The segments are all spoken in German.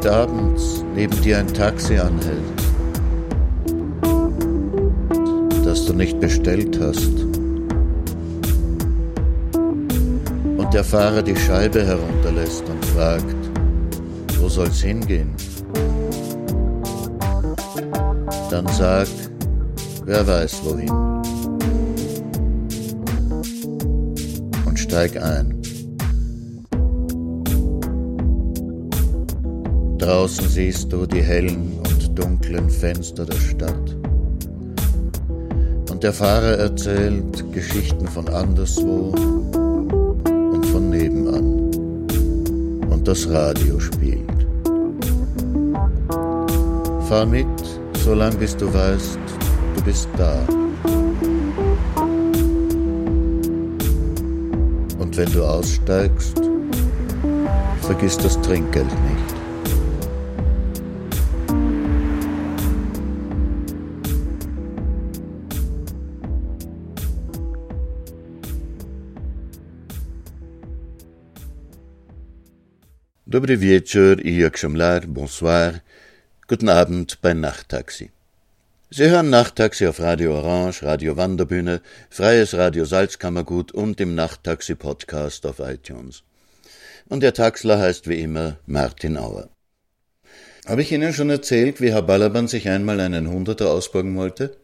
spät abends neben dir ein Taxi anhält, das du nicht bestellt hast, und der Fahrer die Scheibe herunterlässt und fragt, wo soll's hingehen? Dann sag, wer weiß wohin. Und steig ein. Draußen siehst du die hellen und dunklen Fenster der Stadt. Und der Fahrer erzählt Geschichten von anderswo und von nebenan. Und das Radio spielt. Fahr mit, solange bis du weißt, du bist da. Und wenn du aussteigst, vergiss das Trinkgeld nicht. Dobry wieczór i jak bonsoir. Guten Abend bei Nachttaxi. Sie hören Nachttaxi auf Radio Orange, Radio Wanderbühne, Freies Radio Salzkammergut und im Nachttaxi Podcast auf iTunes. Und der Taxler heißt wie immer Martin Auer. Habe ich Ihnen schon erzählt, wie Herr Balaban sich einmal einen Hunderter ausborgen wollte?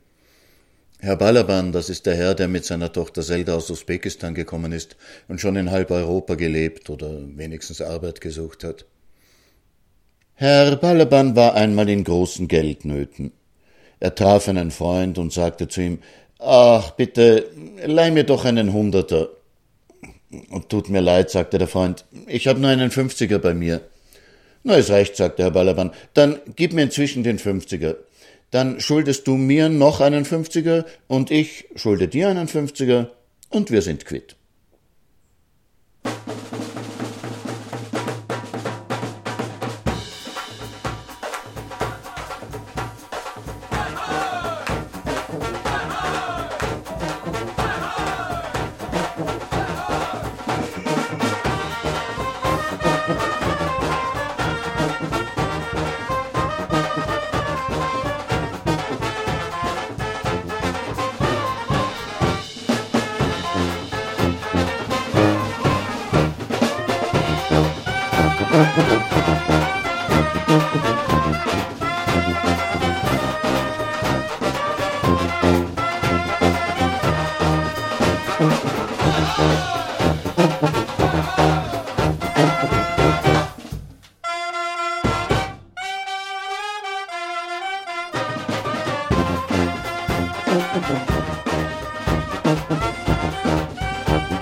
Herr Balaban, das ist der Herr, der mit seiner Tochter Zelda aus Usbekistan gekommen ist und schon in halb Europa gelebt oder wenigstens Arbeit gesucht hat. Herr Balaban war einmal in großen Geldnöten. Er traf einen Freund und sagte zu ihm, Ach, bitte, leih mir doch einen Hunderter. Und tut mir leid, sagte der Freund, ich habe nur einen Fünfziger bei mir. Na, es reicht, sagte Herr Balaban, dann gib mir inzwischen den Fünfziger. Dann schuldest du mir noch einen Fünfziger und ich schulde dir einen Fünfziger und wir sind quitt.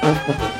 Ha ha ha.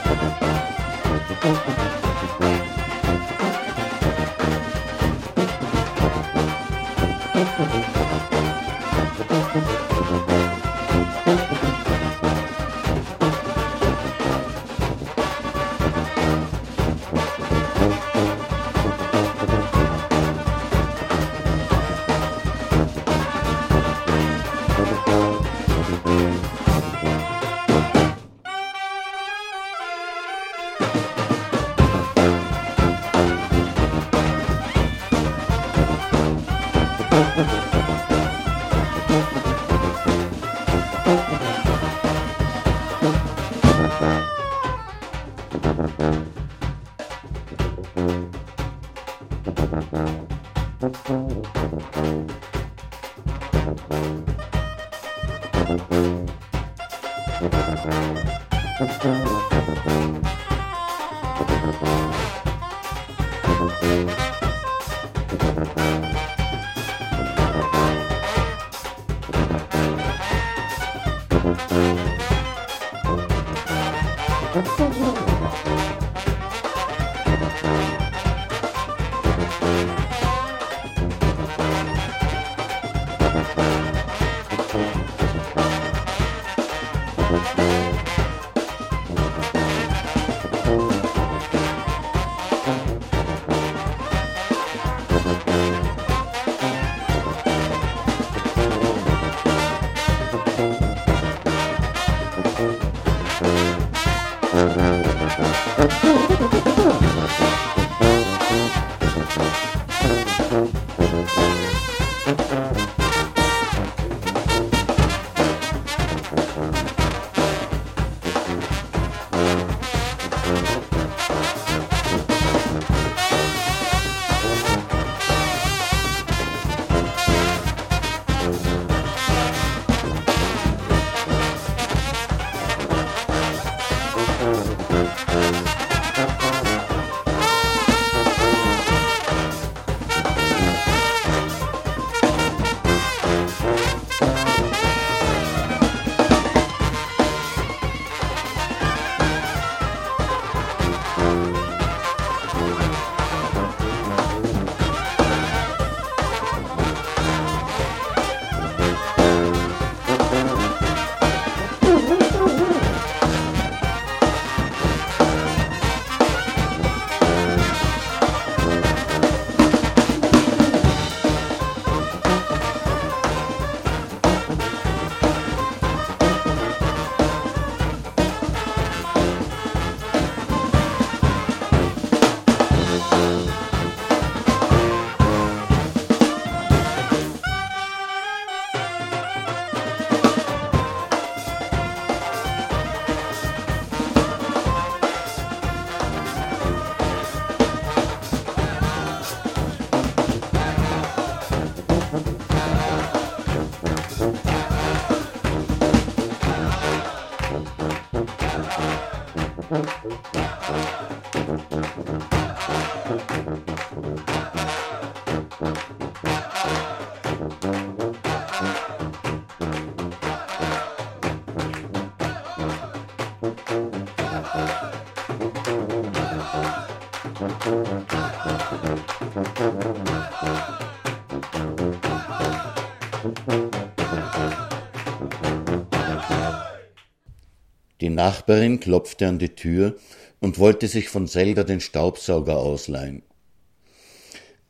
Nachbarin klopfte an die Tür und wollte sich von Zelda den Staubsauger ausleihen.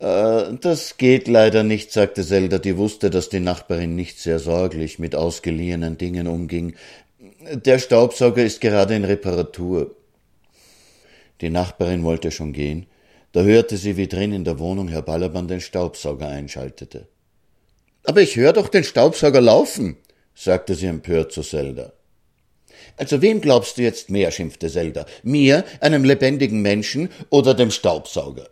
Äh, das geht leider nicht, sagte Zelda, die wusste, dass die Nachbarin nicht sehr sorglich mit ausgeliehenen Dingen umging. Der Staubsauger ist gerade in Reparatur. Die Nachbarin wollte schon gehen, da hörte sie, wie drin in der Wohnung Herr Ballermann den Staubsauger einschaltete. Aber ich höre doch den Staubsauger laufen, sagte sie empört zu Zelda. Also wem glaubst du jetzt mehr, schimpfte Zelda? Mir, einem lebendigen Menschen oder dem Staubsauger?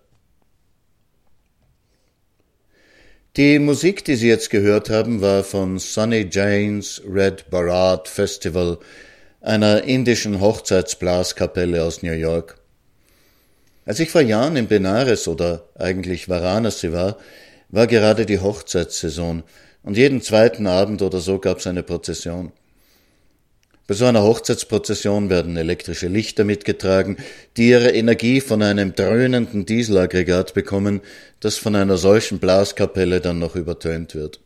Die Musik, die Sie jetzt gehört haben, war von Sonny Janes Red Barat Festival, einer indischen Hochzeitsblaskapelle aus New York. Als ich vor Jahren in Benares oder eigentlich Varanasi war, war gerade die Hochzeitssaison und jeden zweiten Abend oder so gab es eine Prozession. Bei so einer Hochzeitsprozession werden elektrische Lichter mitgetragen, die ihre Energie von einem dröhnenden Dieselaggregat bekommen, das von einer solchen Blaskapelle dann noch übertönt wird.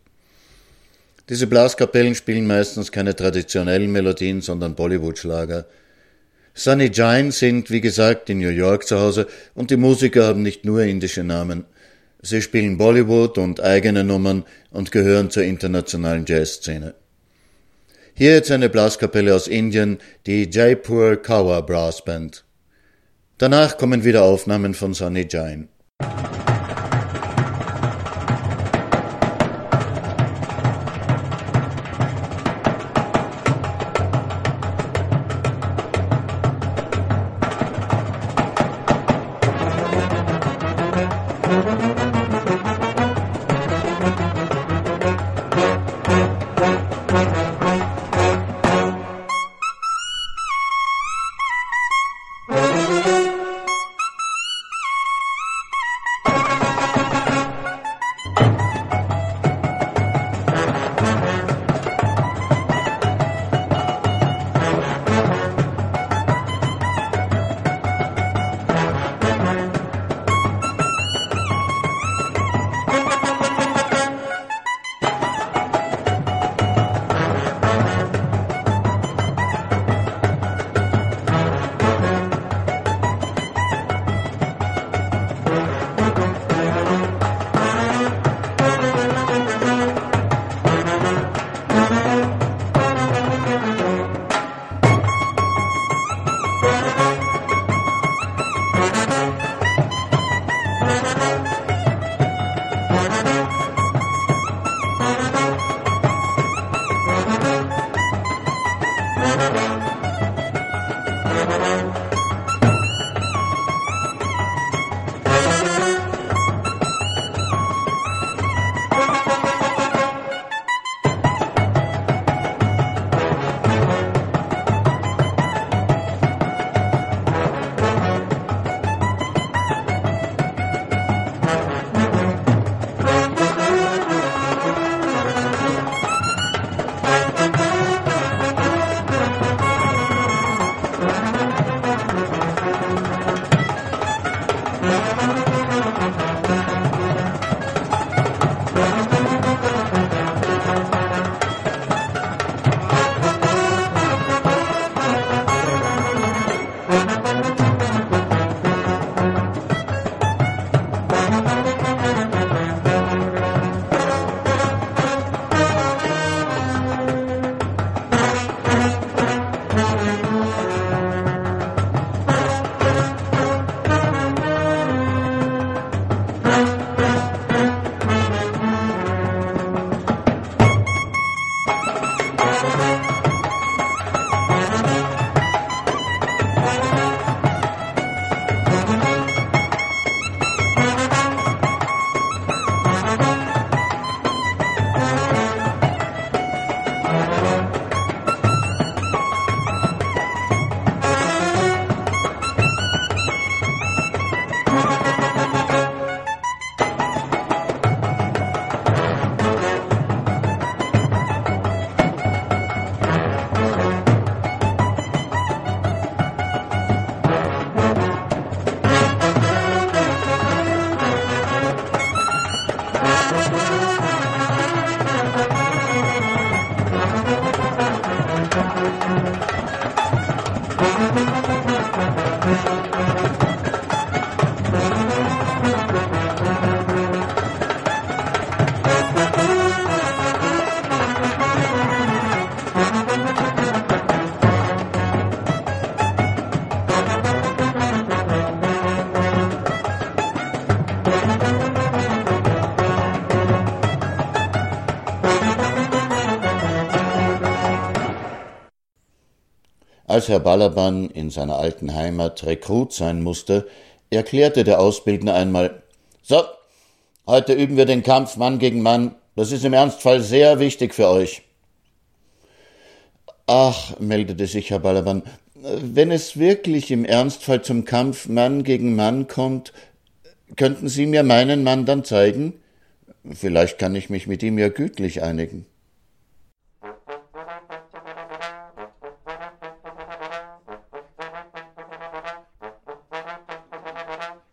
Diese Blaskapellen spielen meistens keine traditionellen Melodien, sondern Bollywood-Schlager. Sunny Jain sind, wie gesagt, in New York zu Hause und die Musiker haben nicht nur indische Namen. Sie spielen Bollywood und eigene Nummern und gehören zur internationalen Jazzszene. Hier jetzt eine Blaskapelle aus Indien, die Jaipur Kawa Brass Band. Danach kommen wieder Aufnahmen von Sunny Jain. Als Herr Balaban in seiner alten Heimat Rekrut sein musste, erklärte der Ausbildner einmal So, heute üben wir den Kampf Mann gegen Mann. Das ist im Ernstfall sehr wichtig für euch. Ach, meldete sich Herr Balaban, wenn es wirklich im Ernstfall zum Kampf Mann gegen Mann kommt, könnten Sie mir meinen Mann dann zeigen? Vielleicht kann ich mich mit ihm ja gütlich einigen.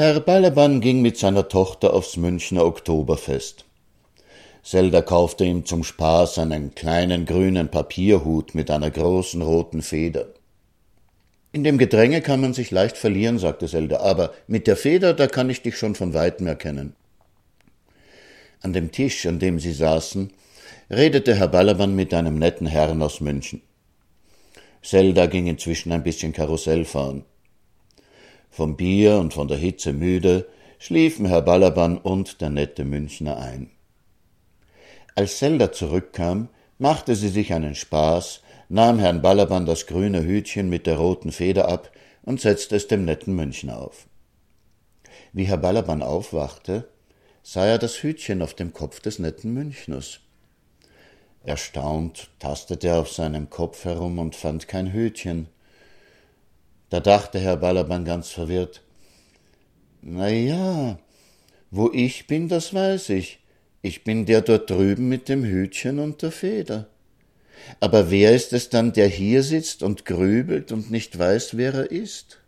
Herr Balaban ging mit seiner Tochter aufs Münchner Oktoberfest. Zelda kaufte ihm zum Spaß einen kleinen grünen Papierhut mit einer großen roten Feder. In dem Gedränge kann man sich leicht verlieren, sagte Zelda, aber mit der Feder, da kann ich dich schon von weitem erkennen. An dem Tisch, an dem sie saßen, redete Herr Balaban mit einem netten Herrn aus München. Zelda ging inzwischen ein bisschen Karussell fahren. Vom Bier und von der Hitze müde, schliefen Herr Balaban und der nette Münchner ein. Als Zelda zurückkam, machte sie sich einen Spaß, nahm Herrn Balaban das grüne Hütchen mit der roten Feder ab und setzte es dem netten Münchner auf. Wie Herr Balaban aufwachte, sah er das Hütchen auf dem Kopf des netten Münchners. Erstaunt tastete er auf seinem Kopf herum und fand kein Hütchen. Da dachte Herr Balaban ganz verwirrt. Na ja, wo ich bin, das weiß ich. Ich bin der dort drüben mit dem Hütchen und der Feder. Aber wer ist es dann, der hier sitzt und grübelt und nicht weiß, wer er ist?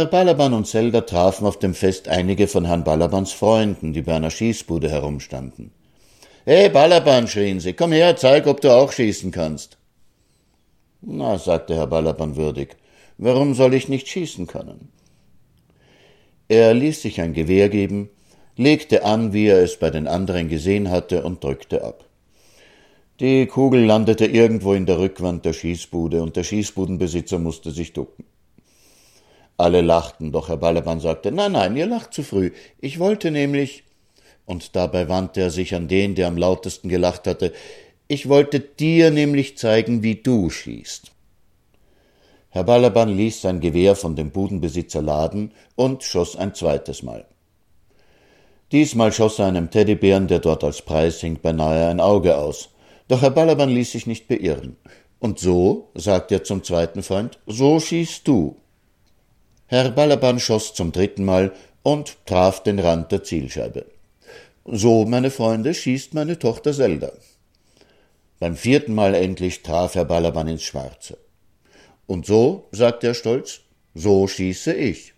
Herr Balaban und Zelda trafen auf dem Fest einige von Herrn Balabans Freunden, die bei einer Schießbude herumstanden. Hey, Balaban, schrien sie, komm her, zeig, ob du auch schießen kannst. Na, sagte Herr Balaban würdig, warum soll ich nicht schießen können? Er ließ sich ein Gewehr geben, legte an, wie er es bei den anderen gesehen hatte, und drückte ab. Die Kugel landete irgendwo in der Rückwand der Schießbude, und der Schießbudenbesitzer musste sich ducken. Alle lachten, doch Herr Ballemann sagte, nein, nein, ihr lacht zu früh. Ich wollte nämlich, und dabei wandte er sich an den, der am lautesten gelacht hatte, ich wollte dir nämlich zeigen, wie du schießt. Herr Balaban ließ sein Gewehr von dem Budenbesitzer laden und schoss ein zweites Mal. Diesmal schoss er einem Teddybären, der dort als Preis hing, beinahe ein Auge aus. Doch Herr Balaban ließ sich nicht beirren. Und so, sagt er zum zweiten Freund, so schießt du. Herr Balaban schoss zum dritten Mal und traf den Rand der Zielscheibe. So, meine Freunde, schießt meine Tochter Zelda. Beim vierten Mal endlich traf Herr Balaban ins Schwarze. Und so, sagt er stolz, so schieße ich.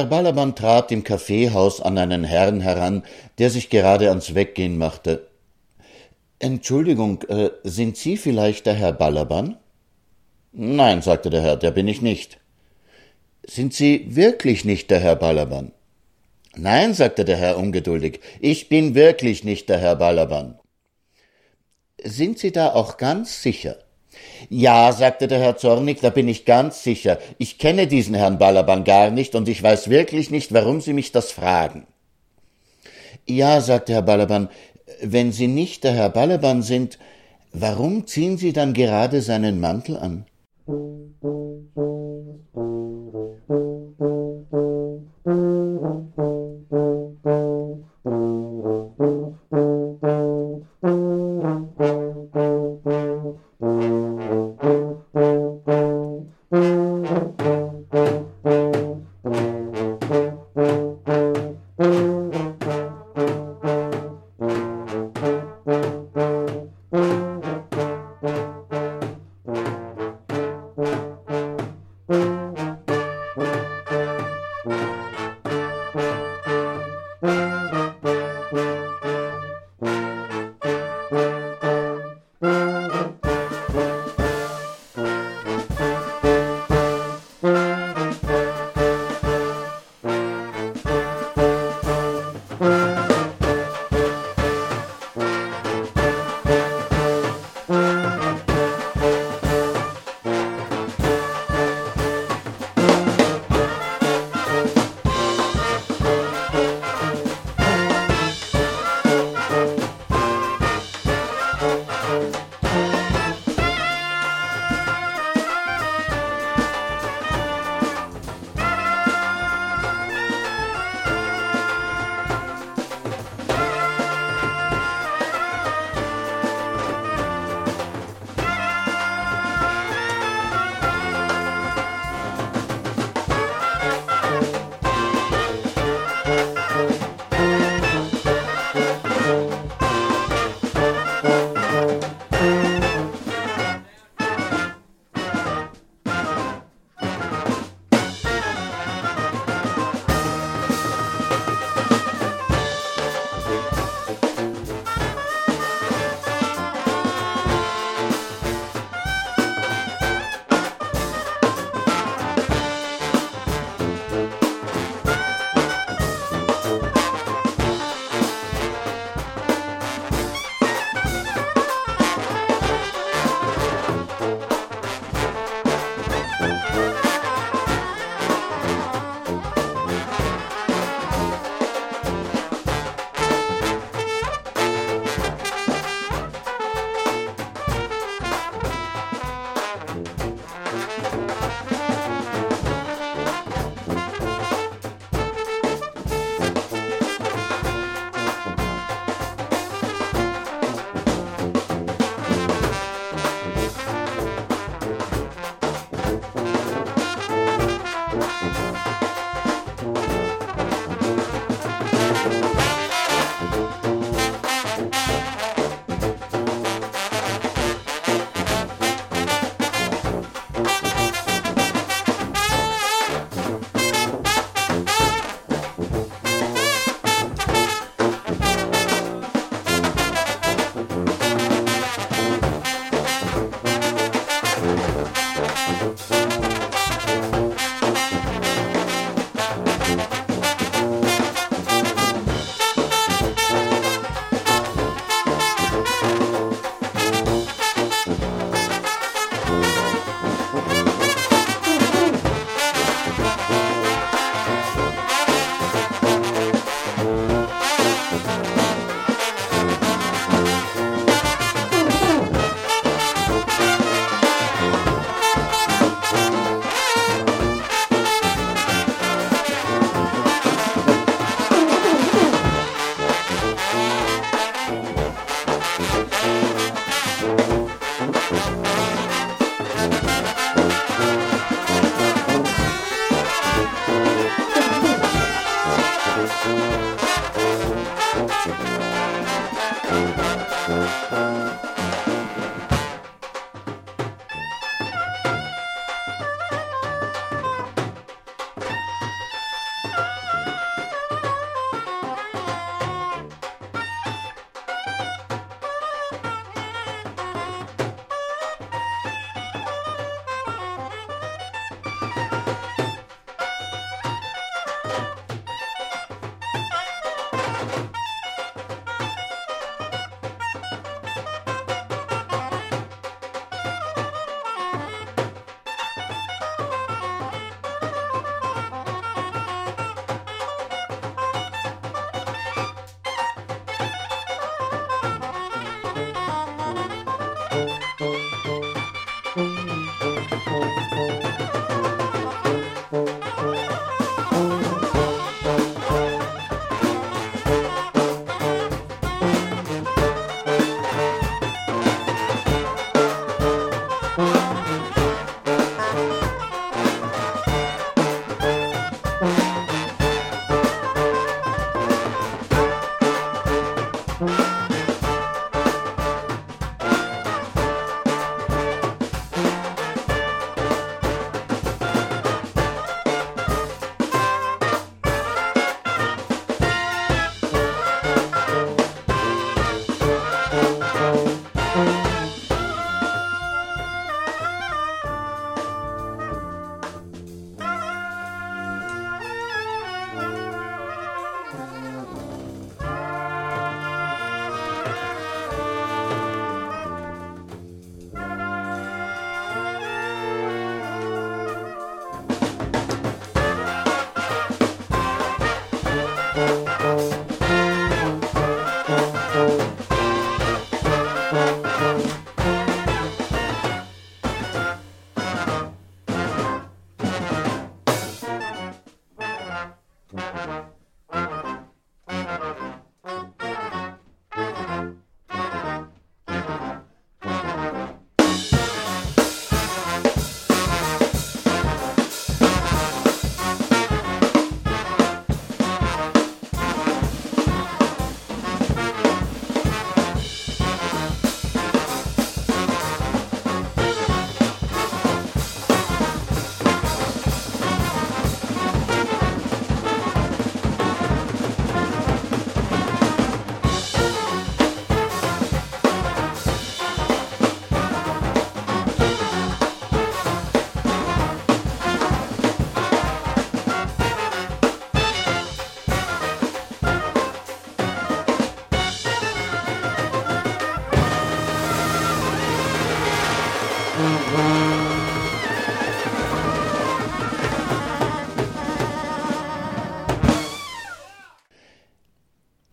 Herr Balaban trat im Kaffeehaus an einen Herrn heran, der sich gerade ans Weggehen machte. Entschuldigung, äh, sind Sie vielleicht der Herr Balaban? Nein, sagte der Herr, der bin ich nicht. Sind Sie wirklich nicht der Herr Balaban? Nein, sagte der Herr ungeduldig, ich bin wirklich nicht der Herr Balaban. Sind Sie da auch ganz sicher? Ja, sagte der Herr zornig, da bin ich ganz sicher. Ich kenne diesen Herrn Balaban gar nicht und ich weiß wirklich nicht, warum Sie mich das fragen. Ja, sagte Herr Balaban, wenn Sie nicht der Herr Balaban sind, warum ziehen Sie dann gerade seinen Mantel an? Musik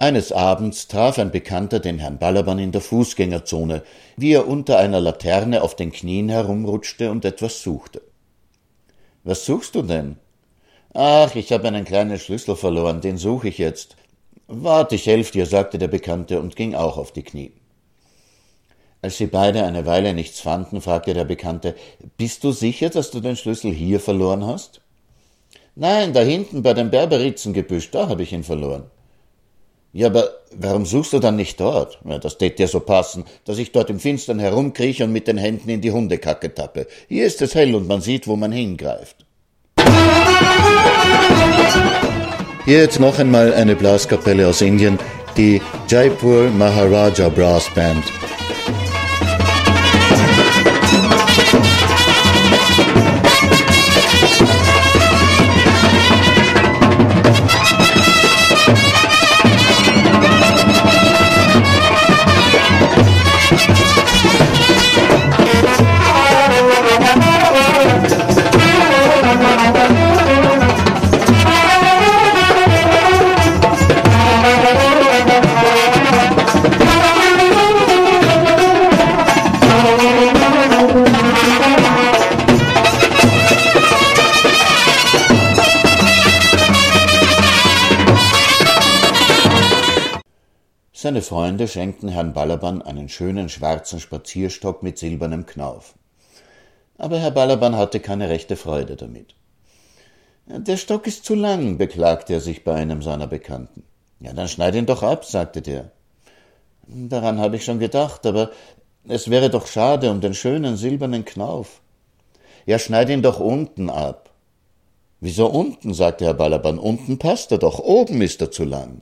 Eines Abends traf ein Bekannter den Herrn Balaban in der Fußgängerzone, wie er unter einer Laterne auf den Knien herumrutschte und etwas suchte. Was suchst du denn? Ach, ich habe einen kleinen Schlüssel verloren, den suche ich jetzt. Wart, ich helf dir, sagte der Bekannte und ging auch auf die Knie. Als sie beide eine Weile nichts fanden, fragte der Bekannte, Bist du sicher, dass du den Schlüssel hier verloren hast? Nein, da hinten bei dem Berberitzengebüsch, da habe ich ihn verloren. Ja, aber warum suchst du dann nicht dort? Ja, das tät dir so passen, dass ich dort im Finstern herumkrieche und mit den Händen in die Hundekacke tappe. Hier ist es hell und man sieht, wo man hingreift. Hier jetzt noch einmal eine Blaskapelle aus Indien, die Jaipur Maharaja Brass Band. Seine Freunde schenkten Herrn Balaban einen schönen schwarzen Spazierstock mit silbernem Knauf. Aber Herr Balaban hatte keine rechte Freude damit. Der Stock ist zu lang, beklagte er sich bei einem seiner Bekannten. Ja, dann schneid ihn doch ab, sagte der. Daran habe ich schon gedacht, aber es wäre doch schade um den schönen silbernen Knauf. Ja, schneid ihn doch unten ab. Wieso unten? sagte Herr Balaban. Unten passt er doch, oben ist er zu lang.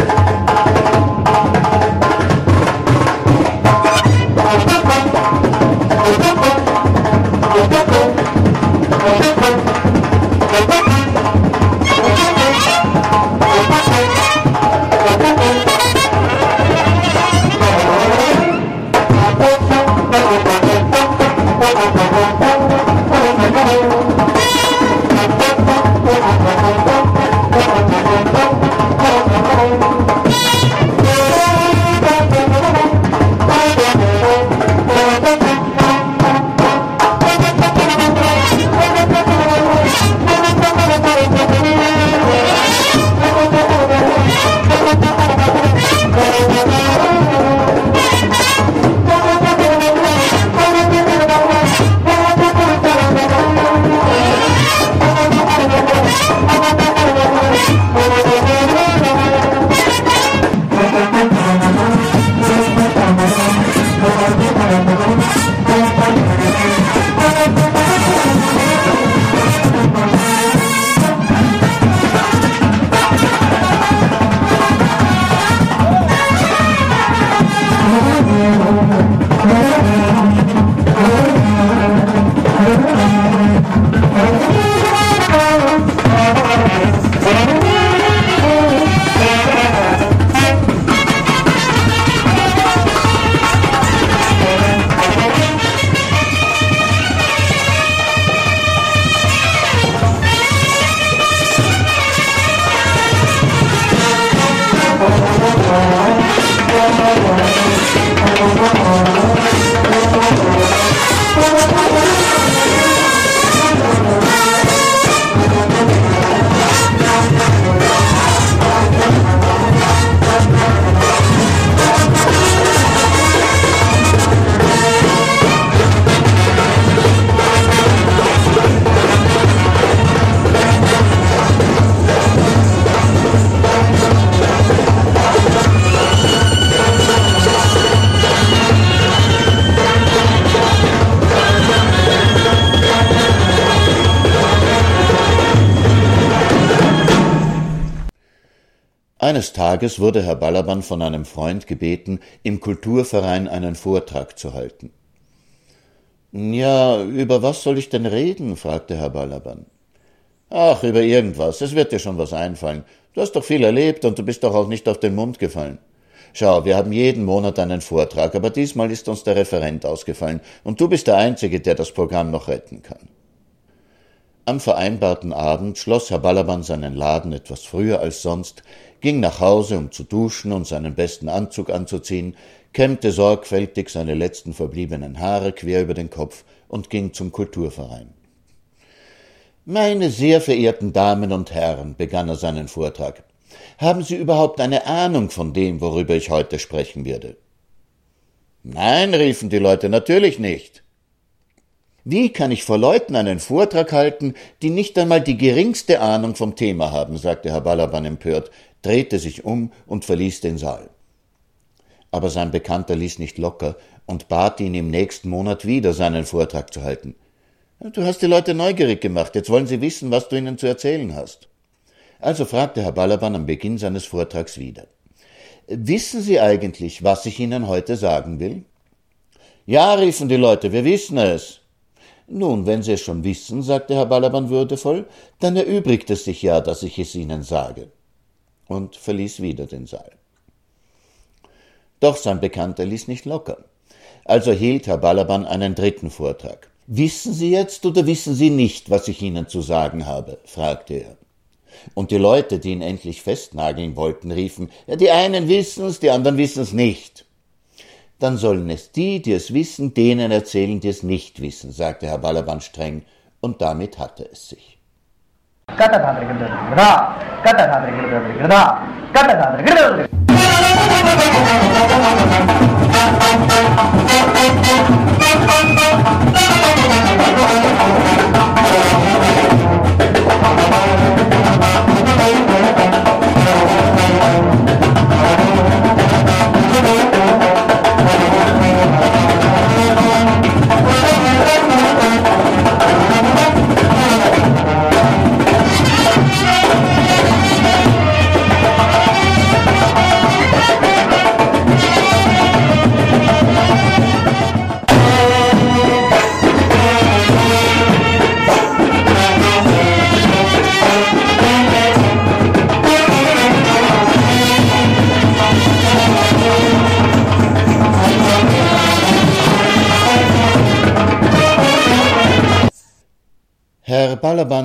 Tages wurde Herr Balaban von einem Freund gebeten, im Kulturverein einen Vortrag zu halten. Ja, über was soll ich denn reden? fragte Herr Balaban. Ach, über irgendwas, es wird dir schon was einfallen. Du hast doch viel erlebt und du bist doch auch nicht auf den Mund gefallen. Schau, wir haben jeden Monat einen Vortrag, aber diesmal ist uns der Referent ausgefallen, und du bist der Einzige, der das Programm noch retten kann. Am vereinbarten Abend schloss Herr Balaban seinen Laden etwas früher als sonst, ging nach Hause, um zu duschen und seinen besten Anzug anzuziehen, kämmte sorgfältig seine letzten verbliebenen Haare quer über den Kopf und ging zum Kulturverein. Meine sehr verehrten Damen und Herren, begann er seinen Vortrag, haben Sie überhaupt eine Ahnung von dem, worüber ich heute sprechen werde? Nein, riefen die Leute, natürlich nicht. Wie kann ich vor Leuten einen Vortrag halten, die nicht einmal die geringste Ahnung vom Thema haben, sagte Herr Balaban empört, drehte sich um und verließ den Saal. Aber sein Bekannter ließ nicht locker und bat ihn im nächsten Monat wieder seinen Vortrag zu halten. Du hast die Leute neugierig gemacht, jetzt wollen sie wissen, was du ihnen zu erzählen hast. Also fragte Herr Balaban am Beginn seines Vortrags wieder. Wissen Sie eigentlich, was ich Ihnen heute sagen will? Ja, riefen die Leute, wir wissen es. Nun, wenn Sie es schon wissen, sagte Herr Balaban würdevoll, dann erübrigt es sich ja, dass ich es Ihnen sage. Und verließ wieder den Saal. Doch sein Bekannter ließ nicht locker. Also hielt Herr Balaban einen dritten Vortrag. Wissen Sie jetzt oder wissen Sie nicht, was ich Ihnen zu sagen habe? fragte er. Und die Leute, die ihn endlich festnageln wollten, riefen, die einen wissen's, die anderen wissen's nicht dann sollen es die, die es wissen, denen erzählen, die es nicht wissen, sagte Herr Balaban streng, und damit hatte es sich. Herr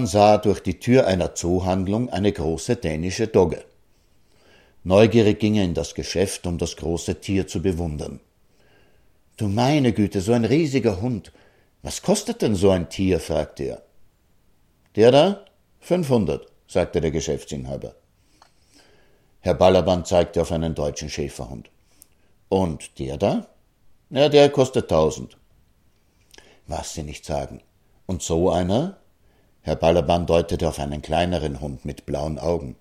Sah durch die Tür einer Zoohandlung eine große dänische Dogge. Neugierig ging er in das Geschäft, um das große Tier zu bewundern. Du meine Güte, so ein riesiger Hund. Was kostet denn so ein Tier? fragte er. Der da? Fünfhundert, sagte der Geschäftsinhaber. Herr Balaban zeigte auf einen deutschen Schäferhund. Und der da? Ja, der kostet tausend. Was Sie nicht sagen. Und so einer? Herr Balaban deutete auf einen kleineren Hund mit blauen Augen.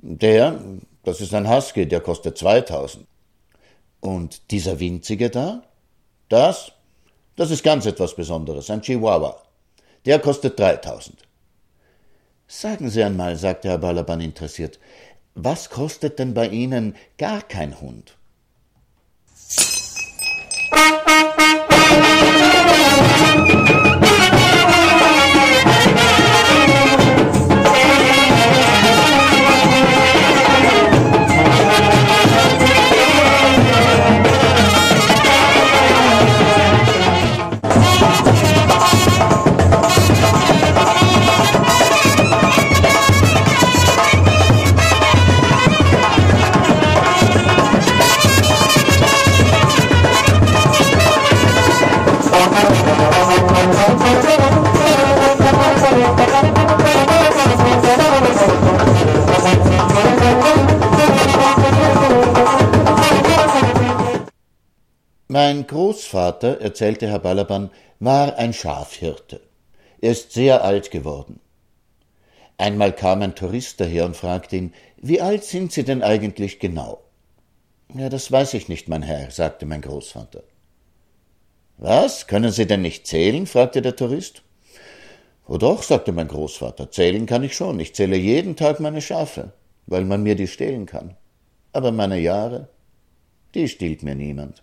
Der, das ist ein Husky, der kostet 2000. Und dieser winzige da? Das? Das ist ganz etwas Besonderes, ein Chihuahua. Der kostet 3000. Sagen Sie einmal, sagte Herr Balaban interessiert, was kostet denn bei Ihnen gar kein Hund? Mein Großvater, erzählte Herr Balaban, war ein Schafhirte. Er ist sehr alt geworden. Einmal kam ein Tourist daher und fragte ihn, wie alt sind Sie denn eigentlich genau? Ja, das weiß ich nicht, mein Herr, sagte mein Großvater. Was? Können Sie denn nicht zählen? fragte der Tourist. Oh doch, sagte mein Großvater, zählen kann ich schon. Ich zähle jeden Tag meine Schafe, weil man mir die stehlen kann. Aber meine Jahre, die stiehlt mir niemand.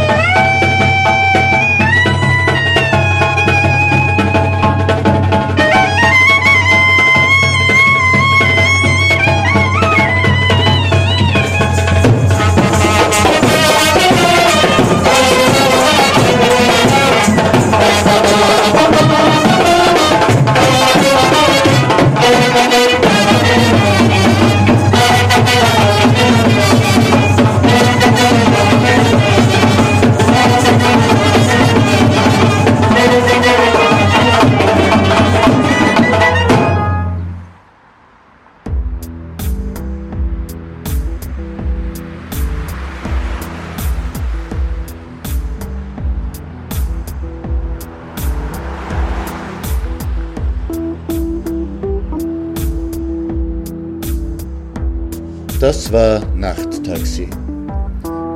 War Nachttaxi.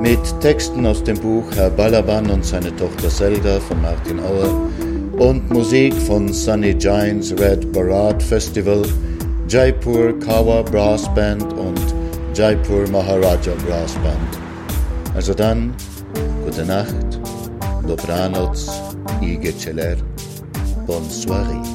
Mit Texten aus dem Buch Herr Balaban und seine Tochter Zelda von Martin Auer und Musik von Sunny Giants Red Barat Festival, Jaipur Kawa Brass Band und Jaipur Maharaja Brass Band. Also dann, gute Nacht, dobranoc, i bonsoirée.